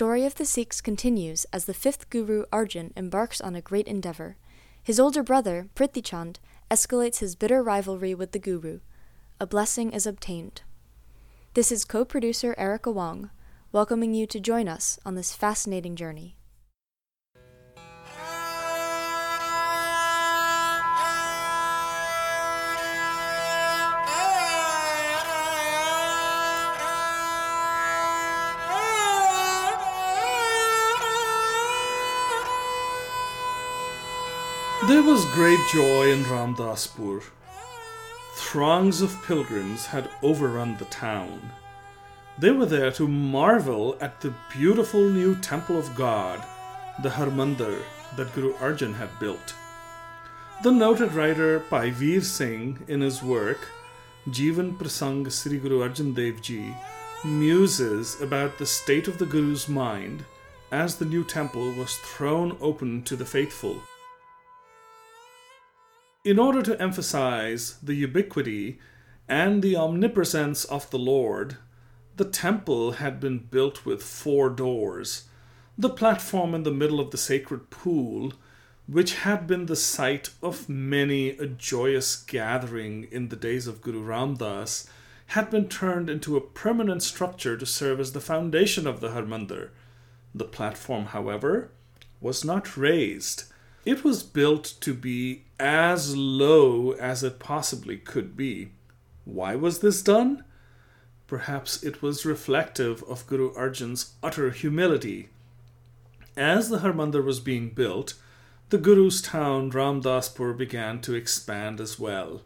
The story of the Sikhs continues as the fifth Guru Arjan embarks on a great endeavor. His older brother, Prithi Chand, escalates his bitter rivalry with the Guru. A blessing is obtained. This is co producer Erica Wong, welcoming you to join us on this fascinating journey. There was great joy in Ramdaspur. Throngs of pilgrims had overrun the town. They were there to marvel at the beautiful new temple of God, the Harmandir, that Guru Arjan had built. The noted writer Veer Singh, in his work Jivan Prasang Sri Guru Arjan Dev Ji, muses about the state of the Guru's mind as the new temple was thrown open to the faithful. In order to emphasize the ubiquity and the omnipresence of the Lord, the temple had been built with four doors. The platform in the middle of the sacred pool, which had been the site of many a joyous gathering in the days of Guru Ramdas, had been turned into a permanent structure to serve as the foundation of the Harmandir. The platform, however, was not raised it was built to be as low as it possibly could be. Why was this done? Perhaps it was reflective of Guru Arjan's utter humility. As the Harmandir was being built, the Guru's town Ramdaspur began to expand as well.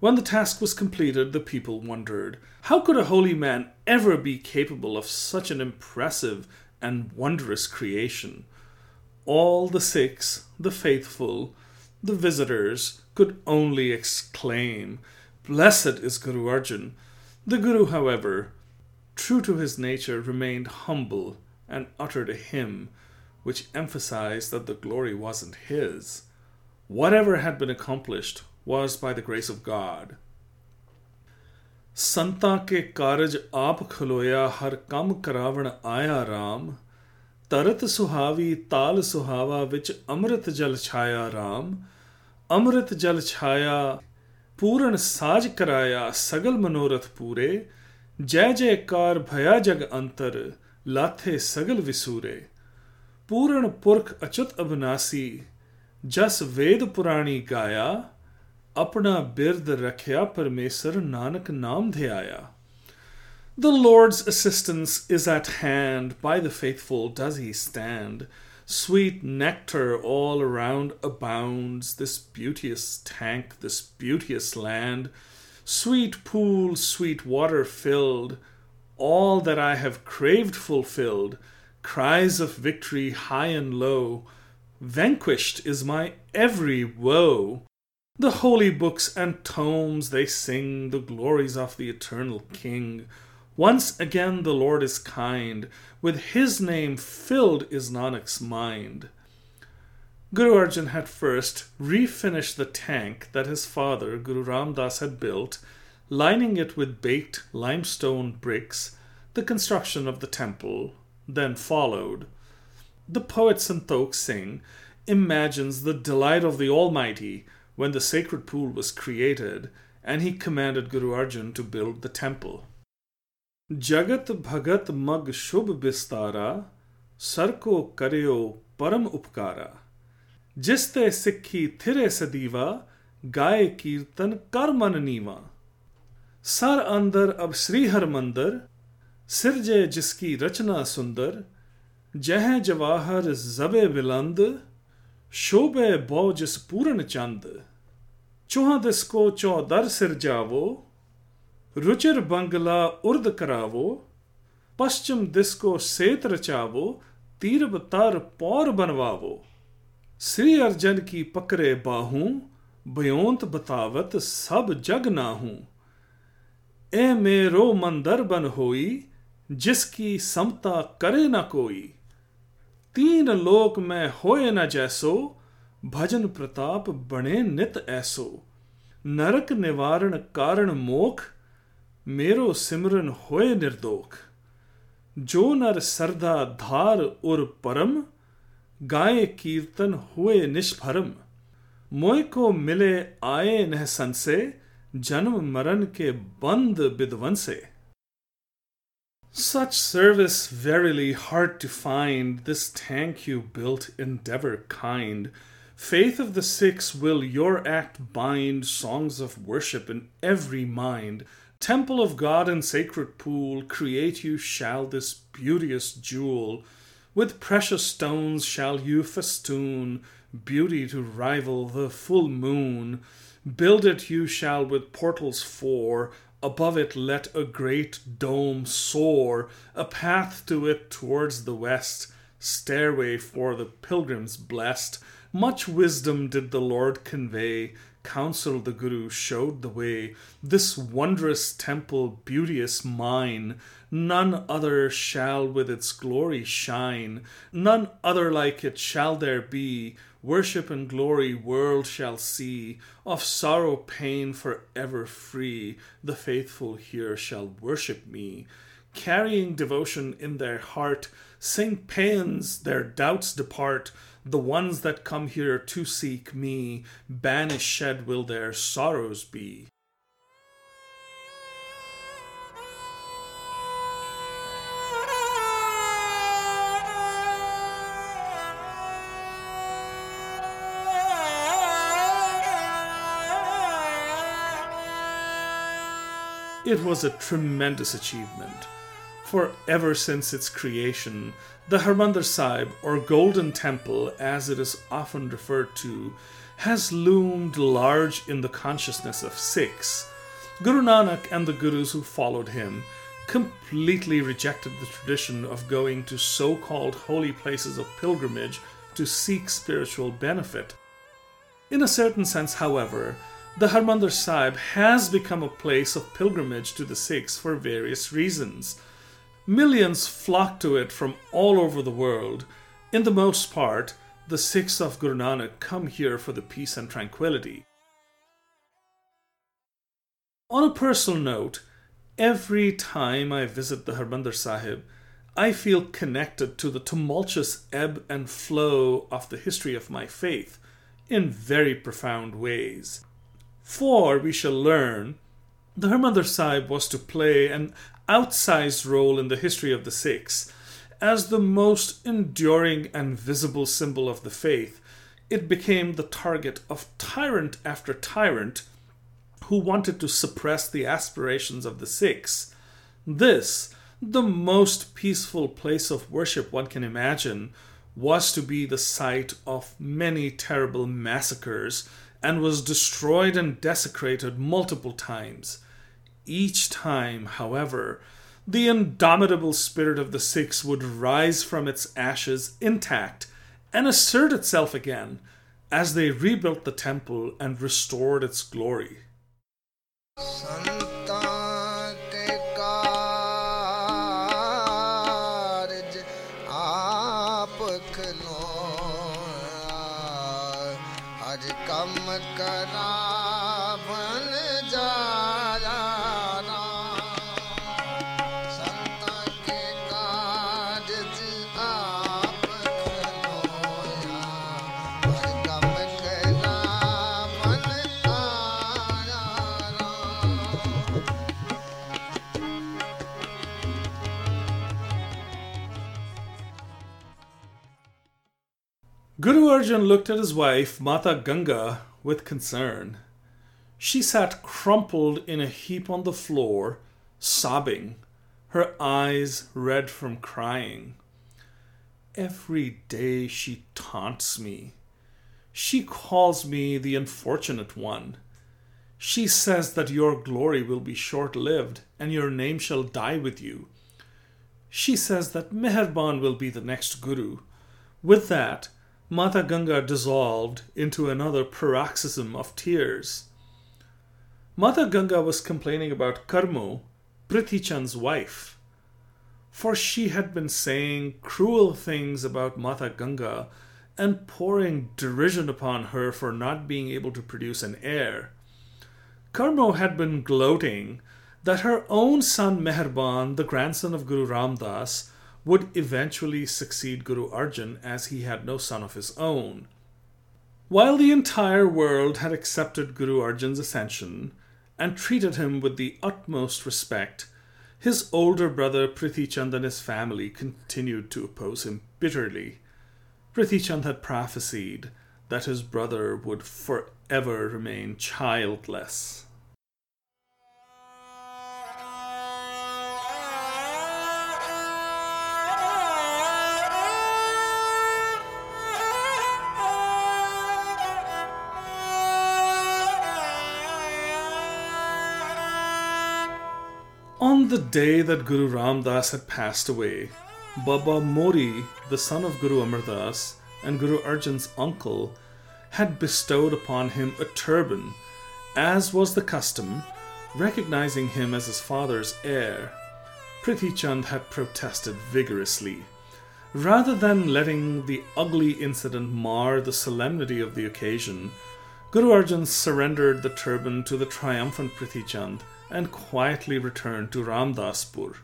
When the task was completed, the people wondered how could a holy man ever be capable of such an impressive and wondrous creation? all the Sikhs, the faithful, the visitors, could only exclaim, Blessed is Guru Arjan! The Guru, however, true to his nature, remained humble and uttered a hymn which emphasized that the glory wasn't his. Whatever had been accomplished was by the grace of God. ਸੰਤਾਂ ਕੇ ਕਾਰਜ ਆਪ har kam ਕੰਮ ਕਰਾਵਣ RAM ਤਰਤ ਸੁਹਾਵੀ ਤਾਲ ਸੁਹਾਵਾ ਵਿੱਚ ਅੰਮ੍ਰਿਤ ਜਲ ਛਾਇਆ RAM ਅੰਮ੍ਰਿਤ ਜਲ ਛਾਇਆ ਪੂਰਨ ਸਾਜ ਕਰਾਇਆ ਸਗਲ ਮਨੋਰਥ ਪੂਰੇ, ਜੈ ਜੈਕਾਰ ਭਇਆ ਜਗ ਅੰਤਰ ਲਾਥੇ ਸਗਲ ਵਿਸੂਰੇ। ਪੂਰਨ ਪੁਰਖ ਅਚੁਤ ਅਬਨਾਸੀ, ਜਸ ਵੇਦ ਪੁਰਾਣੀ ਗਾਇਆ, ਆਪਣਾ ਬਿਰਦ ਰਖਿਆ ਪਰਮੇਸ਼ਰ ਨਾਨਕ ਨਾਮ ਧਿਆਇਆ। The Lord's assistance is at hand, by the faithful does he stand. Sweet nectar all around abounds, this beauteous tank, this beauteous land. Sweet pool, sweet water filled, all that I have craved fulfilled. Cries of victory high and low, vanquished is my every woe. The holy books and tomes they sing the glories of the eternal King. Once again the Lord is kind, with his name filled is Nanak's mind. Guru Arjan had first refinished the tank that his father, Guru Ramdas, had built, lining it with baked limestone bricks. The construction of the temple then followed. The poet Santokh Singh imagines the delight of the Almighty when the sacred pool was created and he commanded Guru Arjan to build the temple. जगत भगत मग शुभ Vistara, sir को करियो परम उपकारा। जिसते सिक्खी थिरे सदीवा गाय कीर्तन कर मन नीवा। सर अंदर अब श्री हर मंदर, सिरजे जिसकी रचना सुंदर। जह जवाहर जबे बिलंद, शोभे बौ जिस पूर्ण चंद। चौह दिस को चौदर सिर जावो रुचिर बंगला उर्द करावो पश्चिम दिस को सेत रचावो तीर तार पौर बनवावो श्री अर्जन की पकड़े बाहू बयोंत बतावत सब जग नाहू ए मेरो मंदर बन होई जिसकी समता करे न कोई तीन लोक में होए न जैसो भजन प्रताप बने नित ऐसो नरक निवारण कारण मोख मेरो सिमरन होए निर्दोख जो नर सरदा धार उर परम गाय कीर्तन हुए निष्भरम मोय को मिले आए नह संसे जन्म मरण Such service verily hard to find, this tank you built endeavor kind. Faith of the Sikhs will your act bind, songs of worship in every mind. Temple of God and sacred pool, create you shall this beauteous jewel. With precious stones shall you festoon, beauty to rival the full moon. Build it you shall with portals four, above it let a great dome soar, a path to it towards the west, stairway for the pilgrims blessed. Much wisdom did the Lord convey, counsel the Guru showed the way. This wondrous temple, beauteous mine, none other shall with its glory shine, none other like it shall there be. Worship and glory world shall see, of sorrow pain for ever free. The faithful here shall worship me, carrying devotion in their heart. Sing paeans, their doubts depart. The ones that come here to seek me, banished shed will their sorrows be. It was a tremendous achievement, for ever since its creation, the Harmandir Sahib, or Golden Temple as it is often referred to, has loomed large in the consciousness of Sikhs. Guru Nanak and the Gurus who followed him completely rejected the tradition of going to so called holy places of pilgrimage to seek spiritual benefit. In a certain sense, however, the Harmandir Sahib has become a place of pilgrimage to the Sikhs for various reasons. Millions flock to it from all over the world. In the most part, the Sikhs of Guru Nanak come here for the peace and tranquility. On a personal note, every time I visit the Harmandir Sahib, I feel connected to the tumultuous ebb and flow of the history of my faith in very profound ways. For we shall learn the Harmandir Sahib was to play an outsized role in the history of the Sikhs. As the most enduring and visible symbol of the faith, it became the target of tyrant after tyrant who wanted to suppress the aspirations of the Sikhs. This, the most peaceful place of worship one can imagine, was to be the site of many terrible massacres and was destroyed and desecrated multiple times. Each time, however, the indomitable spirit of the Sikhs would rise from its ashes intact and assert itself again as they rebuilt the temple and restored its glory. Guru Arjan looked at his wife, Mata Ganga, with concern. She sat crumpled in a heap on the floor, sobbing, her eyes red from crying. Every day she taunts me. She calls me the unfortunate one. She says that your glory will be short lived and your name shall die with you. She says that Meherban will be the next Guru. With that, Mata Ganga dissolved into another paroxysm of tears. Mata Ganga was complaining about Karmo, Prithichand's wife, for she had been saying cruel things about Mata Ganga and pouring derision upon her for not being able to produce an heir. Karmo had been gloating that her own son Meherban, the grandson of Guru Ramdas, would eventually succeed Guru Arjan as he had no son of his own. While the entire world had accepted Guru Arjan's ascension and treated him with the utmost respect, his older brother Prithi and his family continued to oppose him bitterly. Prithi had prophesied that his brother would forever remain childless. On the day that Guru Ram Das had passed away, Baba Mori, the son of Guru Amar Das and Guru Arjan's uncle, had bestowed upon him a turban, as was the custom, recognizing him as his father's heir. Prithi Chand had protested vigorously. Rather than letting the ugly incident mar the solemnity of the occasion, Guru Arjan surrendered the turban to the triumphant Prithi Chand and quietly returned to Ramdaspur.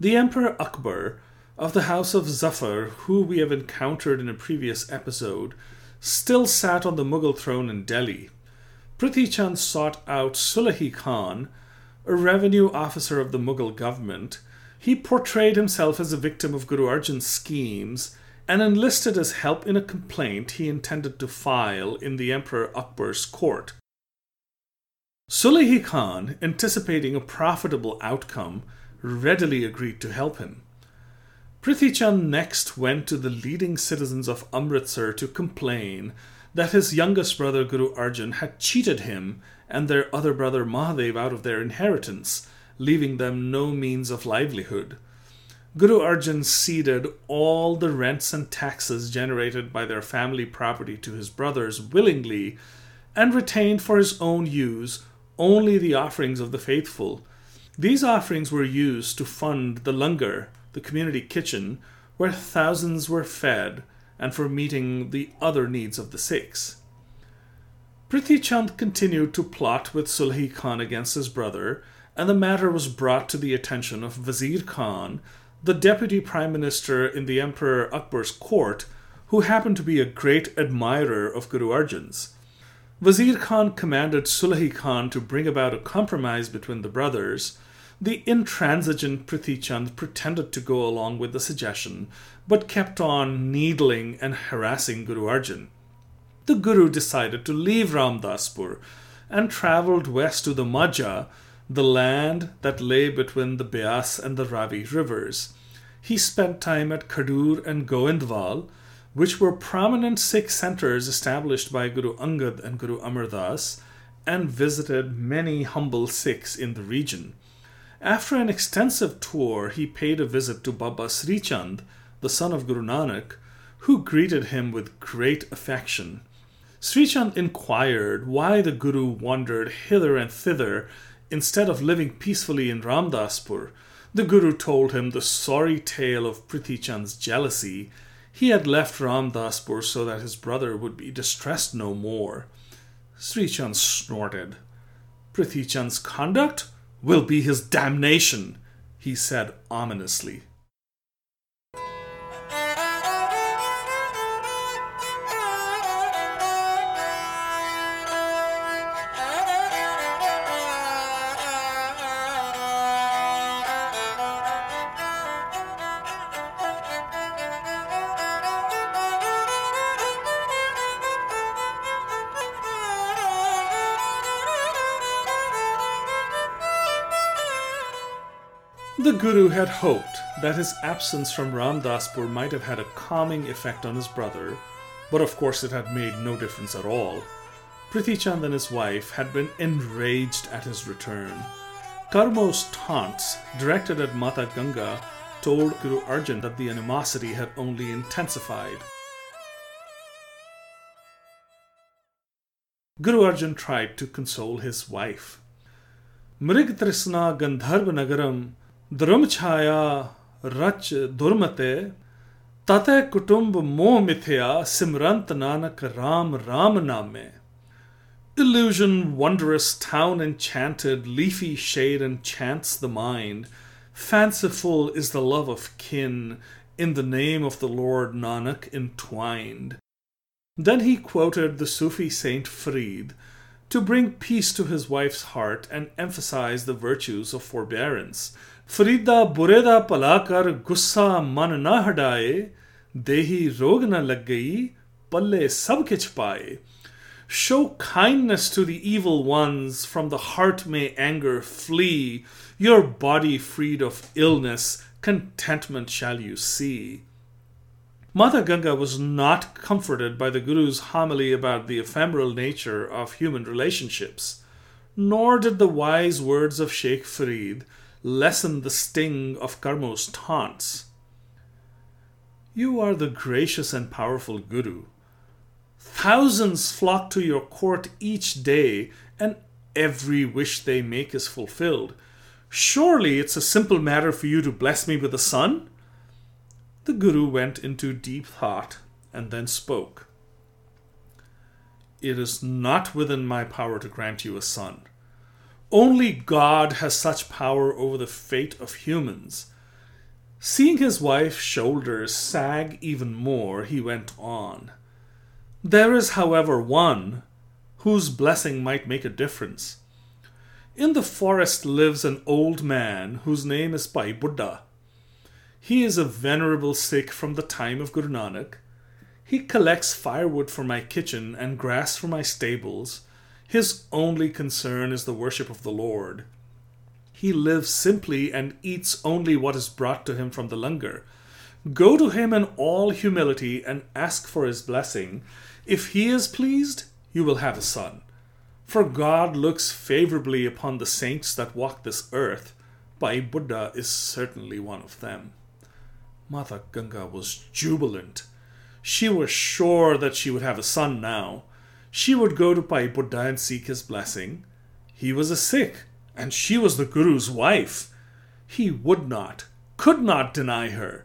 The Emperor Akbar of the House of Zafar, who we have encountered in a previous episode, still sat on the Mughal throne in Delhi. Prithi Chand sought out Sulahi Khan, a revenue officer of the Mughal government. He portrayed himself as a victim of Guru Arjan's schemes and enlisted his help in a complaint he intended to file in the Emperor Akbar's court. Sulahi Khan, anticipating a profitable outcome, readily agreed to help him. Prithi Chand next went to the leading citizens of Amritsar to complain that his youngest brother Guru Arjan had cheated him and their other brother Mahadev out of their inheritance, leaving them no means of livelihood. Guru Arjan ceded all the rents and taxes generated by their family property to his brothers willingly and retained for his own use only the offerings of the faithful. These offerings were used to fund the langar, the community kitchen, where thousands were fed, and for meeting the other needs of the Sikhs. Prithi Chand continued to plot with Sulhi Khan against his brother, and the matter was brought to the attention of Wazir Khan, the deputy prime minister in the Emperor Akbar's court, who happened to be a great admirer of Guru Arjan's. Wazir Khan commanded Sulahi Khan to bring about a compromise between the brothers. The intransigent Prithi Chand pretended to go along with the suggestion, but kept on needling and harassing Guru Arjan. The Guru decided to leave Ramdaspur and travelled west to the Majha, the land that lay between the Beas and the Ravi rivers. He spent time at Khadur and Goindwal, which were prominent Sikh centers established by Guru Angad and Guru Amar Das, and visited many humble Sikhs in the region. After an extensive tour, he paid a visit to Baba Sri Chand, the son of Guru Nanak, who greeted him with great affection. Sri Chand inquired why the Guru wandered hither and thither instead of living peacefully in Ramdaspur. The Guru told him the sorry tale of Prithi Chand's jealousy he had left Ramdaspur so that his brother would be distressed no more. Sri Chand snorted. Prithi Chand's conduct will be his damnation, he said ominously. Guru had hoped that his absence from Ramdaspur might have had a calming effect on his brother, but of course it had made no difference at all. Prithi Chand and his wife had been enraged at his return. Karmo's taunts, directed at Mata Ganga, told Guru Arjan that the animosity had only intensified. Guru Arjan tried to console his wife. Mrig Trisna Dharmchaya rach durmate tate kutumb moh mithya simrant nanak ram ram name. Illusion, wondrous, town enchanted, leafy shade enchants the mind. Fanciful is the love of kin, in the name of the Lord Nanak entwined. Then he quoted the Sufi saint Farid to bring peace to his wife's heart and emphasize the virtues of forbearance. Farida bureda palakar gussa man na hadaye, dehi rog na lag gayi, palle sab kich paaye. Show kindness to the evil ones, from the heart may anger flee. Your body freed of illness, contentment shall you see. Mother Ganga was not comforted by the Guru's homily about the ephemeral nature of human relationships, nor did the wise words of Sheikh Farid lessen the sting of Karmo's taunts. You are the gracious and powerful Guru Thousands flock to your court each day, and every wish they make is fulfilled. Surely it's a simple matter for you to bless me with a son? The Guru went into deep thought and then spoke. It is not within my power to grant you a son. Only God has such power over the fate of humans. Seeing his wife's shoulders sag even more, he went on. There is, however, one whose blessing might make a difference. In the forest lives an old man whose name is Bhai Buddha. He is a venerable Sikh from the time of Guru Nanak. He collects firewood for my kitchen and grass for my stables. His only concern is the worship of the Lord. He lives simply and eats only what is brought to him from the langar. Go to him in all humility and ask for his blessing, if he is pleased, you will have a son. For God looks favorably upon the saints that walk this earth. Bhai Buddha is certainly one of them. Mata Ganga was jubilant. She was sure that she would have a son now. She would go to Buddha and seek his blessing. He was a Sikh, and she was the Guru's wife. He would not, could not deny her.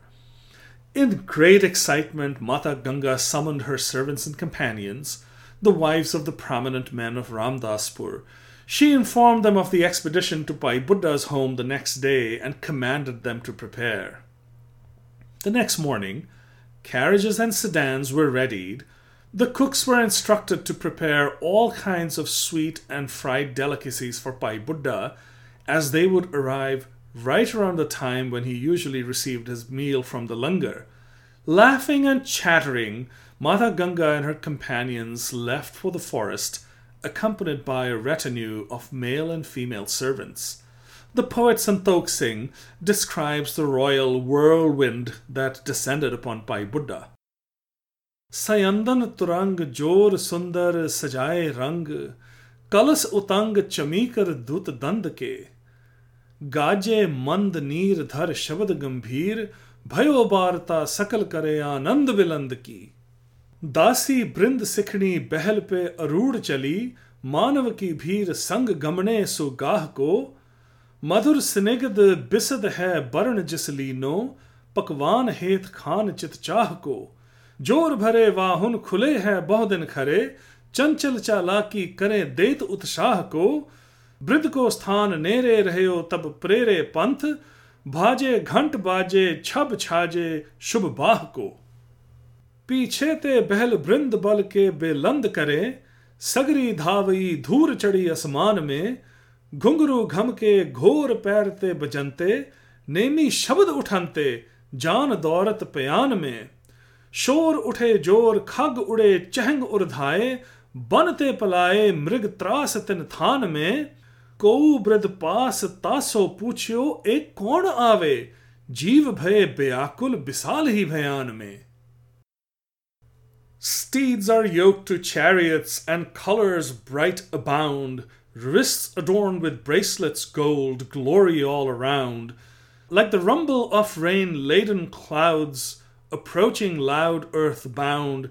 In great excitement, Mata Ganga summoned her servants and companions, the wives of the prominent men of Ramdaspur. She informed them of the expedition to Bhai Buddha's home the next day and commanded them to prepare. The next morning, carriages and sedans were readied. The cooks were instructed to prepare all kinds of sweet and fried delicacies for Bhai Buddha, as they would arrive right around the time when he usually received his meal from the langar. Laughing and chattering, Mata Ganga and her companions left for the forest, accompanied by a retinue of male and female servants. The poet Santokh Singh describes the royal whirlwind that descended upon Bhai Buddha. Sayandan turang jor sundar sajaye rang, kalas utang chamikar dut dand ke, गाजे मंद नीर धर शब्द गंभीर भयो बारता सकल करे आनंद विलंद की। दासी बृंद सिखणी बहल पे अरूढ़ चली मानव की भीर संग गमने सुगाह को। मधुर स्निग्ध बिसद है बरण जिस लीनो पकवान हेत खान चित चाह को। ज़ोर भरे वाहुन खुले है बहु दिन खरे, चंचल चालाकी करे देत उत्साह को। वृद्ध को स्थान नेरे रहे तब प्रेरे पंथ, भाजे घंट बाजे, छब छाजे शुभ बाह को। पीछे ते बहल वृंद बल के बेलंद करे, सगरी धावई धूर चढ़ी आसमान में घुंगरू घम के घोर पैरते बजनते, नेमी शब्द उठनते, जान दौरत पयान में। शोर उठे ज़ोर खग उड़े चहंग उर्धाए बनते पलाए मृग त्रास तिन थान में को ब्रद पास तासो पूछ्यो एक कौन आवे जीव भय बेआकुल बिसाल ही भयान में Steeds are yoked to chariots, and colors bright abound, wrists adorned with bracelets gold, glory all around. Like the rumble of rain laden clouds, approaching loud earth bound,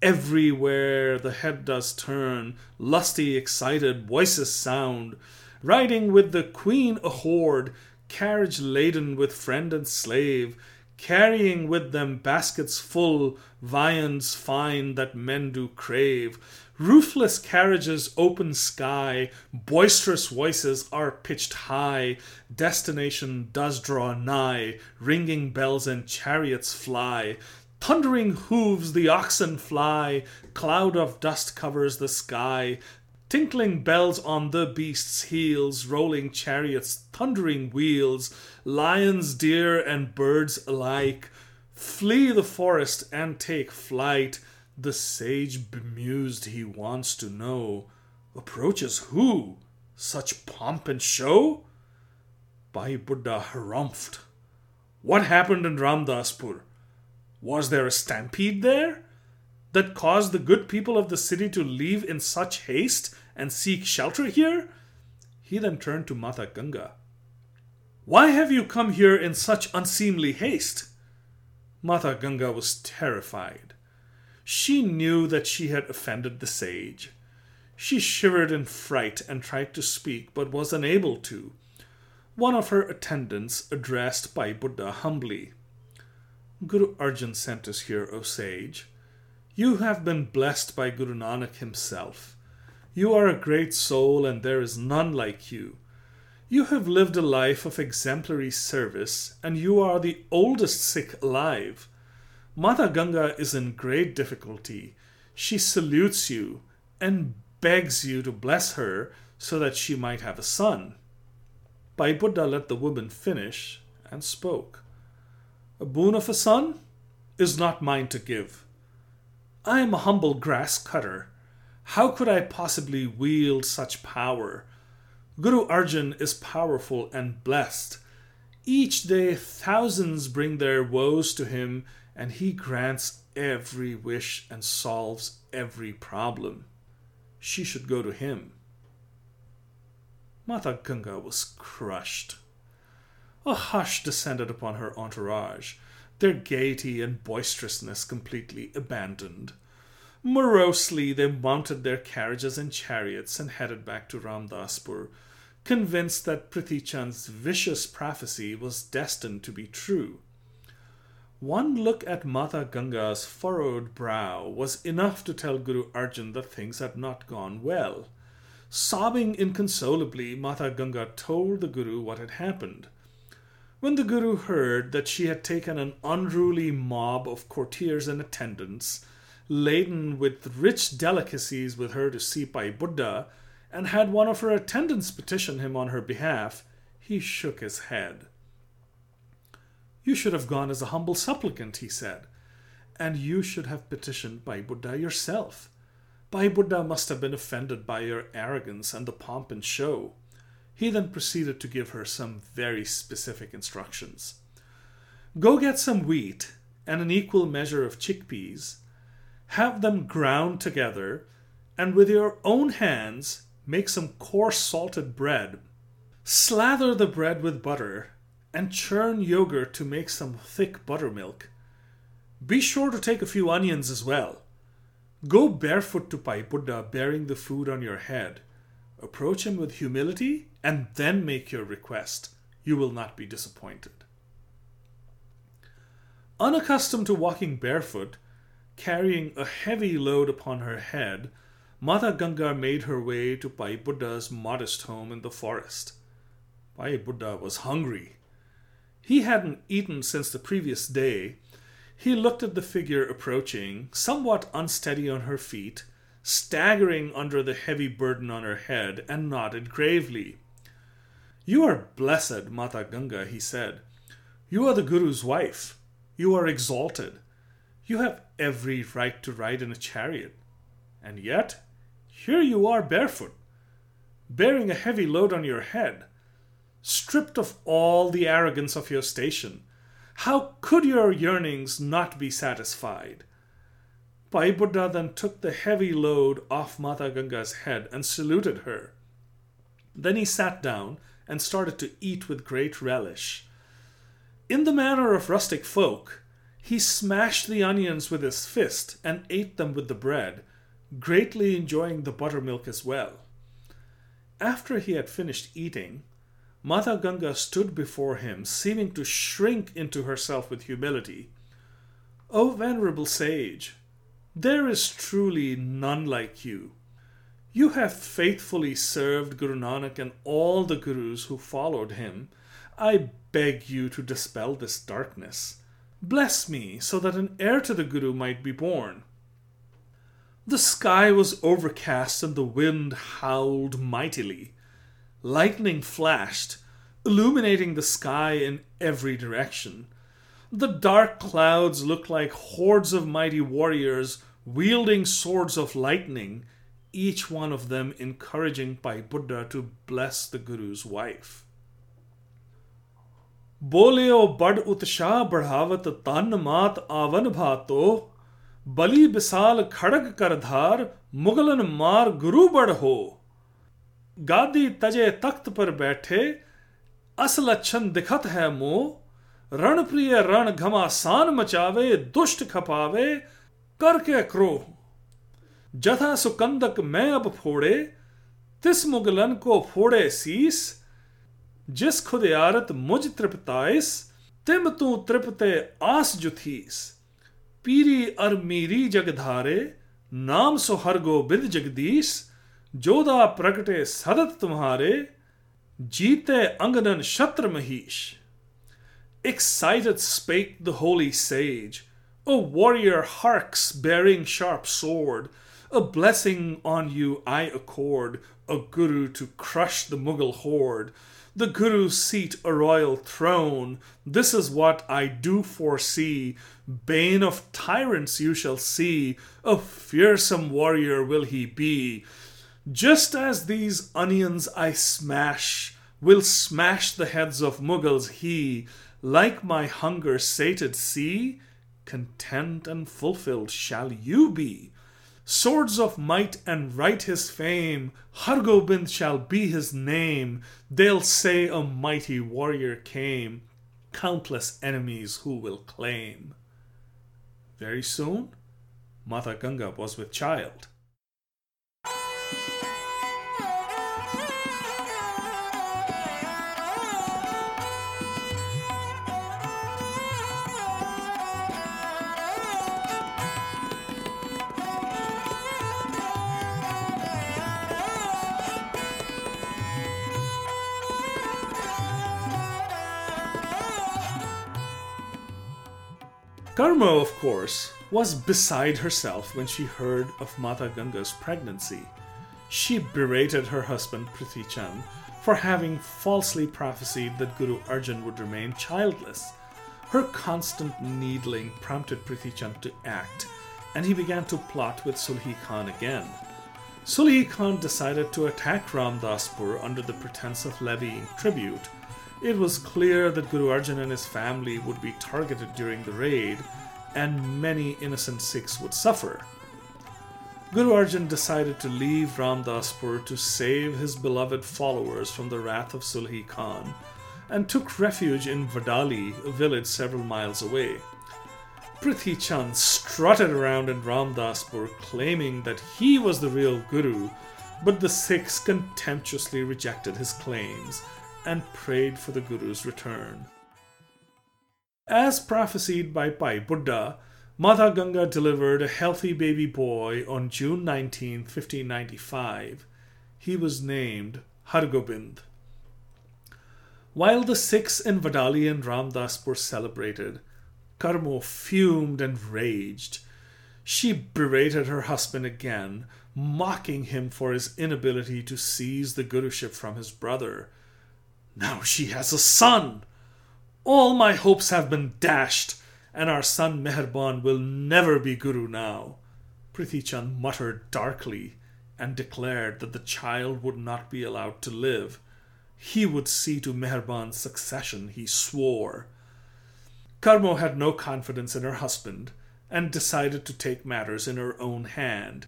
everywhere the head does turn, lusty, excited voices sound riding with the queen a horde, carriage laden with friend and slave, carrying with them baskets full, viands fine that men do crave. Roofless carriages, open sky, boisterous voices are pitched high, destination does draw nigh, ringing bells and chariots fly, thundering hooves the oxen fly, cloud of dust covers the sky, tinkling bells on the beasts' heels, rolling chariots, thundering wheels, lions, deer, and birds alike flee the forest and take flight. The sage, bemused, he wants to know, approaches who? Such pomp and show? Bhai Buddha harumphed. What happened in Ramdaspur? Was there a stampede there? That caused the good people of the city to leave in such haste and seek shelter here? He then turned to Mata Ganga. Why have you come here in such unseemly haste? Mata Ganga was terrified. She knew that she had offended the sage. She shivered in fright and tried to speak, but was unable to. One of her attendants addressed Bhai Buddha humbly. Guru Arjan sent us here, O sage. You have been blessed by Guru Nanak himself. You are a great soul, and there is none like you. You have lived a life of exemplary service, and you are the oldest Sikh alive. Mata Ganga is in great difficulty. She salutes you and begs you to bless her so that she might have a son. Bhai Buddha let the woman finish and spoke. A boon of a son is not mine to give. I am a humble grass cutter. How could I possibly wield such power? Guru Arjan is powerful and blessed. Each day, thousands bring their woes to him, and he grants every wish and solves every problem. She should go to him. Mata Ganga was crushed. A hush descended upon her entourage, their gaiety and boisterousness completely abandoned. Morosely, they mounted their carriages and chariots and headed back to Ramdaspur, convinced that Prithi Chand's vicious prophecy was destined to be true. One look at Mata Ganga's furrowed brow was enough to tell Guru Arjan that things had not gone well. Sobbing inconsolably, Mata Ganga told the Guru what had happened. When the Guru heard that she had taken an unruly mob of courtiers and attendants, laden with rich delicacies with her to see Bhai Buddha, and had one of her attendants petition him on her behalf, he shook his head. You should have gone as a humble supplicant, he said, and you should have petitioned Bhai Buddha yourself. Bhai Buddha must have been offended by your arrogance and the pomp and show. He then proceeded to give her some very specific instructions. Go get some wheat and an equal measure of chickpeas have them ground together, and with your own hands make some coarse salted bread. Slather the bread with butter and churn yogurt to make some thick buttermilk. Be sure to take a few onions as well. Go barefoot to Bhai Buddha bearing the food on your head. Approach him with humility and then make your request. You will not be disappointed. Unaccustomed to walking barefoot, Carrying a heavy load upon her head, Mata Ganga made her way to Bhai Buddha's modest home in the forest. Bhai Buddha was hungry. He hadn't eaten since the previous day. He looked at the figure approaching, somewhat unsteady on her feet, staggering under the heavy burden on her head, and nodded gravely. You are blessed, Mata Ganga, he said. You are the Guru's wife. You are exalted. You have every right to ride in a chariot. And yet, here you are barefoot, bearing a heavy load on your head, stripped of all the arrogance of your station. How could your yearnings not be satisfied? Bhai Buddha then took the heavy load off Mata Ganga's head and saluted her. Then he sat down and started to eat with great relish. In the manner of rustic folk, he smashed the onions with his fist and ate them with the bread, greatly enjoying the buttermilk as well. After he had finished eating, Mata Ganga stood before him, seeming to shrink into herself with humility. O venerable sage, there is truly none like you. You have faithfully served Guru Nanak and all the Gurus who followed him. I beg you to dispel this darkness. Bless me so that an heir to the Guru might be born. The sky was overcast and the wind howled mightily. Lightning flashed, illuminating the sky in every direction. The dark clouds looked like hordes of mighty warriors wielding swords of lightning, each one of them encouraging Bhai Buddha to bless the Guru's wife. बोल्यो बड़ उत्साह बढ़ावत तन मात आवन भातो बलि बिसाल खड़ग करधार मुगलन मार गुरु बड़ हो गादी तजे तख्त पर बैठे, अस लक्षण दिखत है मोह रण प्रिय रण घमासान मचावे, दुष्ट खपावे, करके क्रोह जथा सुकंदक मैं अब फोड़े, तिस मुगलन को फोड़े सीस, जिस खुद आरत मुझ तृपताइस, तिम तू तृपते आस जुथीस। पीरी अर मीरी जगधारे नाम सो हर गोबिंद जगदीश जोधा प्रगटे सदत तुम्हारे जीते अंगनन शत्र महिष Excited spake the holy sage, A warrior harks bearing sharp sword, A blessing on you I accord, A guru to crush the Mughal horde, the Guru's seat a royal throne. This is what I do foresee. Bane of tyrants you shall see. A fearsome warrior will he be. Just as these onions I smash, will smash the heads of Mughals he, like my hunger sated see, content and fulfilled shall you be. Swords of might and right his fame, Hargobind shall be his name. They'll say a mighty warrior came, countless enemies who will claim. Very soon, Mata Ganga was with child. Karmo, of course, was beside herself when she heard of Mata Ganga's pregnancy. She berated her husband Prithi Chand for having falsely prophesied that Guru Arjan would remain childless. Her constant needling prompted Prithi Chand to act, and he began to plot with Sulhi Khan again. Sulhi Khan decided to attack Ramdaspur under the pretense of levying tribute it was clear that Guru Arjan and his family would be targeted during the raid, and many innocent Sikhs would suffer. Guru Arjan decided to leave Ramdaspur to save his beloved followers from the wrath of Sulhi Khan, and took refuge in Vadali, a village several miles away. Prithi Chand strutted around in Ramdaspur claiming that he was the real Guru, but the Sikhs contemptuously rejected his claims and prayed for the Guru's return. As prophesied by Bhai Buddha, Mata Ganga delivered a healthy baby boy on June 19, 1595. He was named Hargobind. While the Sikhs in Vadali and Ramdaspur celebrated, Karmo fumed and raged. She berated her husband again, mocking him for his inability to seize the Guruship from his brother now she has a son. All my hopes have been dashed, and our son Meherban will never be Guru now. Prithi Chand muttered darkly and declared that the child would not be allowed to live. He would see to Meherban's succession, he swore. Karmo had no confidence in her husband and decided to take matters in her own hand.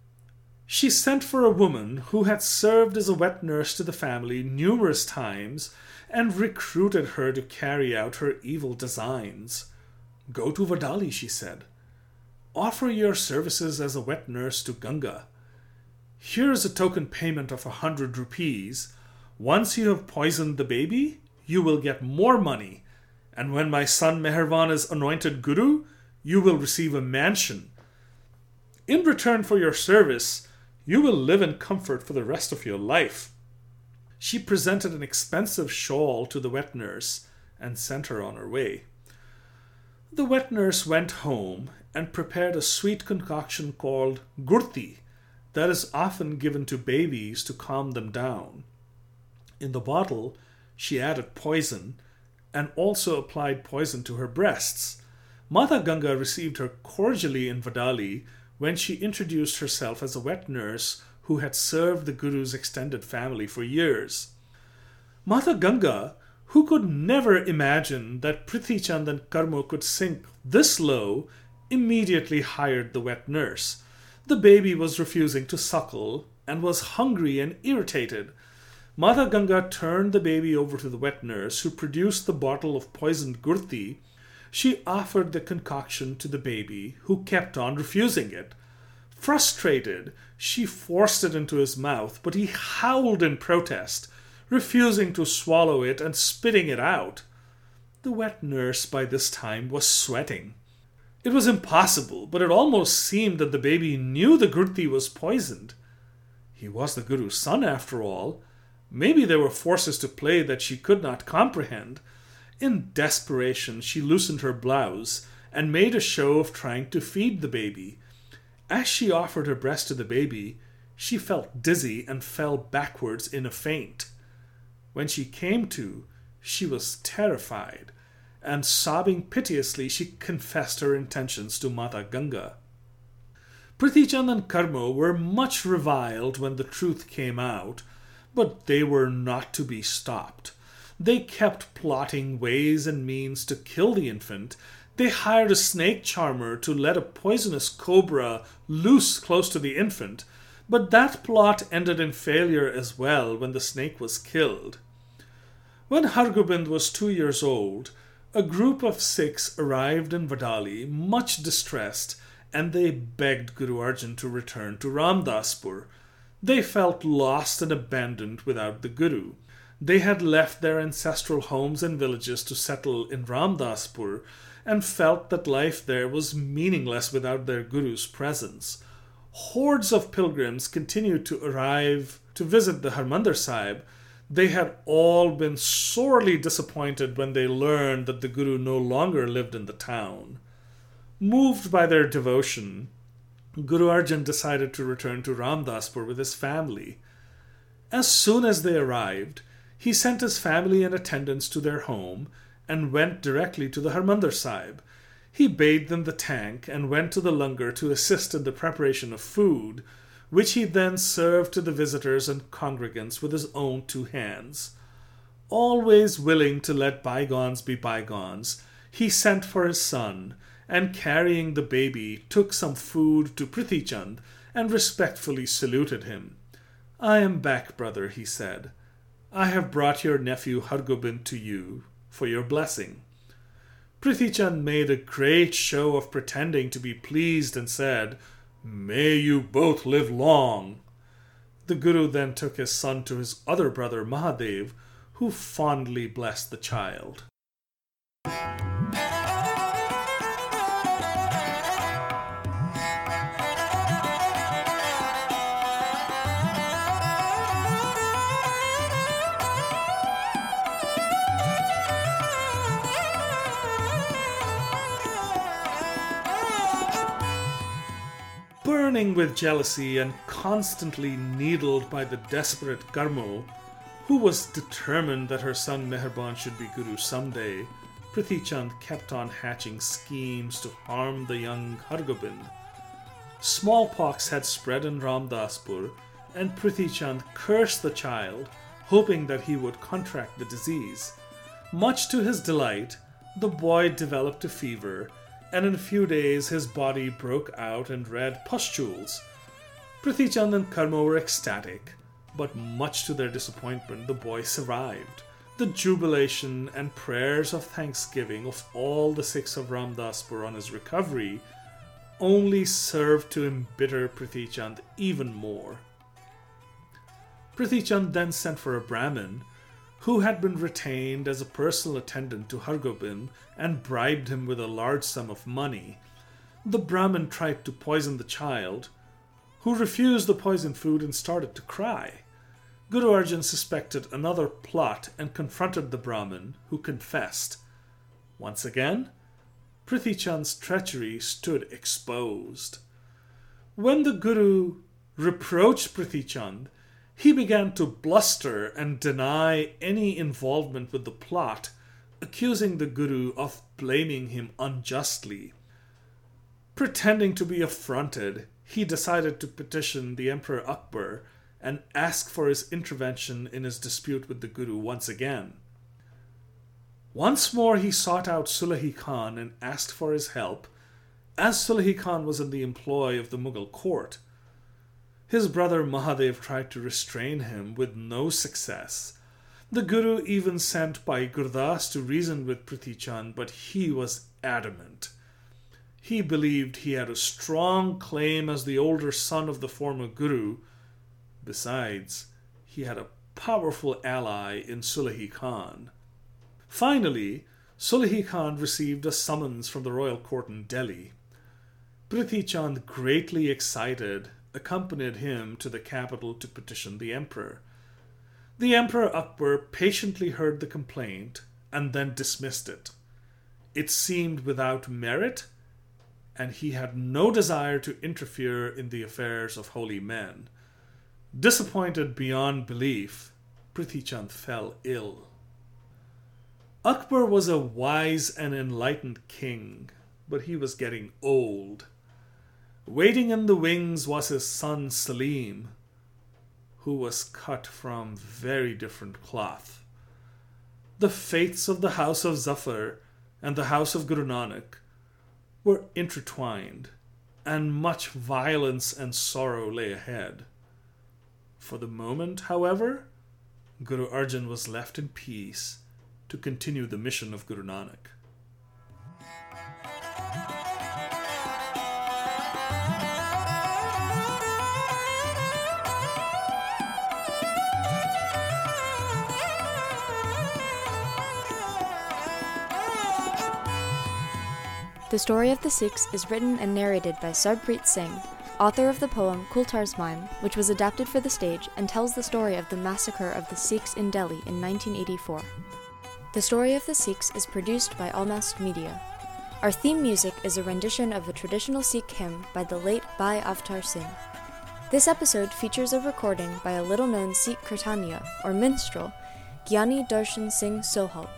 She sent for a woman who had served as a wet nurse to the family numerous times and recruited her to carry out her evil designs. Go to Vadali, she said. Offer your services as a wet nurse to Ganga. Here is a token payment of a hundred rupees. Once you have poisoned the baby, you will get more money. And when my son Meherban is anointed Guru, you will receive a mansion. In return for your service, you will live in comfort for the rest of your life. She presented an expensive shawl to the wet nurse and sent her on her way. The wet nurse went home and prepared a sweet concoction called gurti that is often given to babies to calm them down. In the bottle, she added poison and also applied poison to her breasts. Mata Ganga received her cordially in Vadali when she introduced herself as a wet nurse who had served the Guru's extended family for years. Mata Ganga, who could never imagine that Prithi Chand and Karmo could sink this low, immediately hired the wet nurse. The baby was refusing to suckle and was hungry and irritated. Mata Ganga turned the baby over to the wet nurse, who produced the bottle of poisoned gurti. She offered the concoction to the baby, who kept on refusing it. Frustrated, she forced it into his mouth, but he howled in protest, refusing to swallow it and spitting it out. The wet nurse by this time was sweating. It was impossible, but it almost seemed that the baby knew the Gurti was poisoned. He was the Guru's son, after all. Maybe there were forces to play that she could not comprehend. In desperation, she loosened her blouse and made a show of trying to feed the baby. As she offered her breast to the baby, she felt dizzy and fell backwards in a faint. When she came to, she was terrified and sobbing piteously, she confessed her intentions to Mata Ganga. Prithi Chand and Karmo were much reviled when the truth came out, but they were not to be stopped. They kept plotting ways and means to kill the infant. They hired a snake charmer to let a poisonous cobra loose close to the infant, but that plot ended in failure as well when the snake was killed. When Hargobind was two years old, a group of Sikhs arrived in Vadali, much distressed, and they begged Guru Arjan to return to Ramdaspur. They felt lost and abandoned without the Guru. They had left their ancestral homes and villages to settle in Ramdaspur and felt that life there was meaningless without their Guru's presence. Hordes of pilgrims continued to arrive to visit the Harmandir Sahib, they had all been sorely disappointed when they learned that the Guru no longer lived in the town. Moved by their devotion, Guru Arjan decided to return to Ramdaspur with his family. As soon as they arrived, he sent his family and attendants to their home and went directly to the Harmandir Sahib. He bade them the tank and went to the langar to assist in the preparation of food, which he then served to the visitors and congregants with his own two hands. Always willing to let bygones be bygones, he sent for his son, and carrying the baby, took some food to Prithi Chand and respectfully saluted him. I am back, brother, he said. I have brought your nephew Hargobind to you for your blessing. Prithi Chand made a great show of pretending to be pleased and said, May you both live long. The Guru then took his son to his other brother Mahadev, who fondly blessed the child. Burning with jealousy and constantly needled by the desperate Karmo, who was determined that her son Meherban should be Guru someday, Prithi Chand kept on hatching schemes to harm the young Hargobind. Smallpox had spread in Ramdaspur, and Prithi Chand cursed the child, hoping that he would contract the disease. Much to his delight, the boy developed a fever and in a few days his body broke out in red pustules. Prithi Chand and Karmo were ecstatic, but much to their disappointment, the boy survived. The jubilation and prayers of thanksgiving of all the Sikhs of Ramdaspur on his recovery only served to embitter Prithi Chand even more. Prithi Chand then sent for a Brahmin who had been retained as a personal attendant to Hargobind and bribed him with a large sum of money, the Brahmin tried to poison the child, who refused the poisoned food and started to cry. Guru Arjan suspected another plot and confronted the Brahmin, who confessed. Once again, Prithi Chand's treachery stood exposed. When the Guru reproached Prithi Chand, he began to bluster and deny any involvement with the plot, accusing the Guru of blaming him unjustly. Pretending to be affronted, he decided to petition the Emperor Akbar and ask for his intervention in his dispute with the Guru once again. Once more he sought out Sulahi Khan and asked for his help, as Sulahi Khan was in the employ of the Mughal court. His brother Mahadev tried to restrain him with no success. The Guru even sent Bhai Gurdas to reason with Prithi Chand, but he was adamant. He believed he had a strong claim as the older son of the former Guru. Besides, he had a powerful ally in Sulahi Khan. Finally, Sulahi Khan received a summons from the royal court in Delhi. Prithi Chand, greatly excited, accompanied him to the capital to petition the emperor. The Emperor Akbar patiently heard the complaint and then dismissed it. It seemed without merit, and he had no desire to interfere in the affairs of holy men. Disappointed beyond belief, Prithi Chand fell ill. Akbar was a wise and enlightened king, but he was getting old. Waiting in the wings was his son Salim, who was cut from very different cloth. The fates of the house of Zafar and the house of Guru Nanak were intertwined, and much violence and sorrow lay ahead. For the moment, however, Guru Arjan was left in peace to continue the mission of Guru Nanak. The story of the Sikhs is written and narrated by Sarpreet Singh, author of the poem Kultar's Mime, which was adapted for the stage and tells the story of the massacre of the Sikhs in Delhi in 1984. The story of the Sikhs is produced by Almast Media. Our theme music is a rendition of a traditional Sikh hymn by the late Bhai Avtar Singh. This episode features a recording by a little known Sikh kirtaniya, or minstrel, Gyani Darshan Singh Sohal,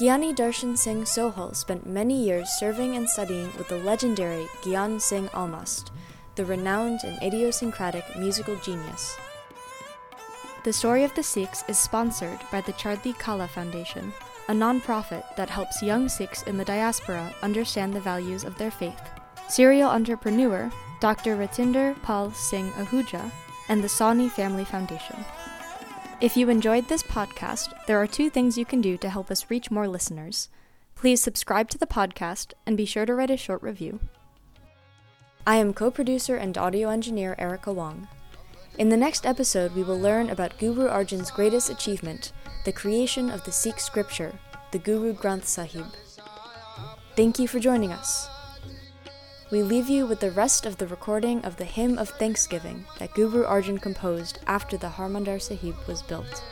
Gyani Darshan Singh Sohal spent many years serving and studying with the legendary Gyan Singh Almast, the renowned and idiosyncratic musical genius. The Story of the Sikhs is sponsored by the Chardhi Kala Foundation, a non-profit that helps young Sikhs in the diaspora understand the values of their faith. Serial entrepreneur Dr. Ratinder Pal Singh Ahuja and the Sawhney Family Foundation. If you enjoyed this podcast, there are two things you can do to help us reach more listeners. Please subscribe to the podcast and be sure to write a short review. I am co producer and audio engineer Erica Wong. In the next episode, we will learn about Guru Arjan's greatest achievement the creation of the Sikh scripture, the Guru Granth Sahib. Thank you for joining us we leave you with the rest of the recording of the hymn of thanksgiving that Guru Arjan composed after the Harmandar Sahib was built.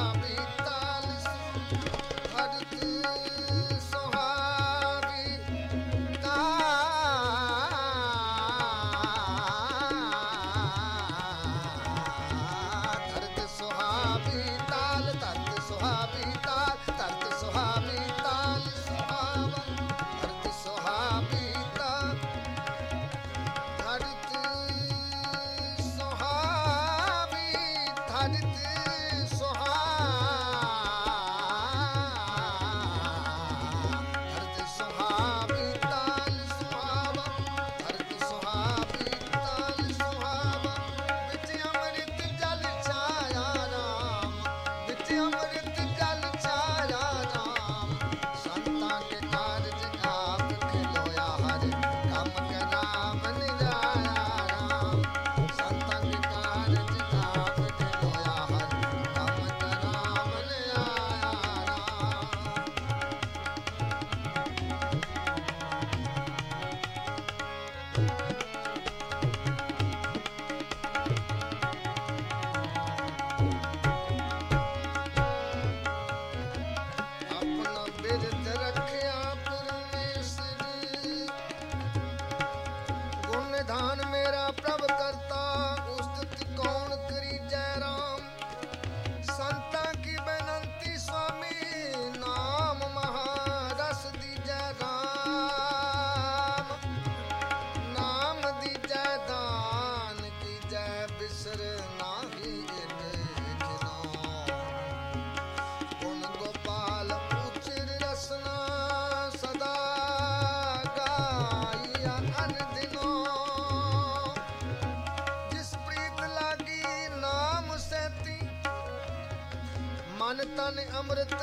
Swami. ਤਨ ਅੰਮ੍ਰਿਤ ਭੀਜੈ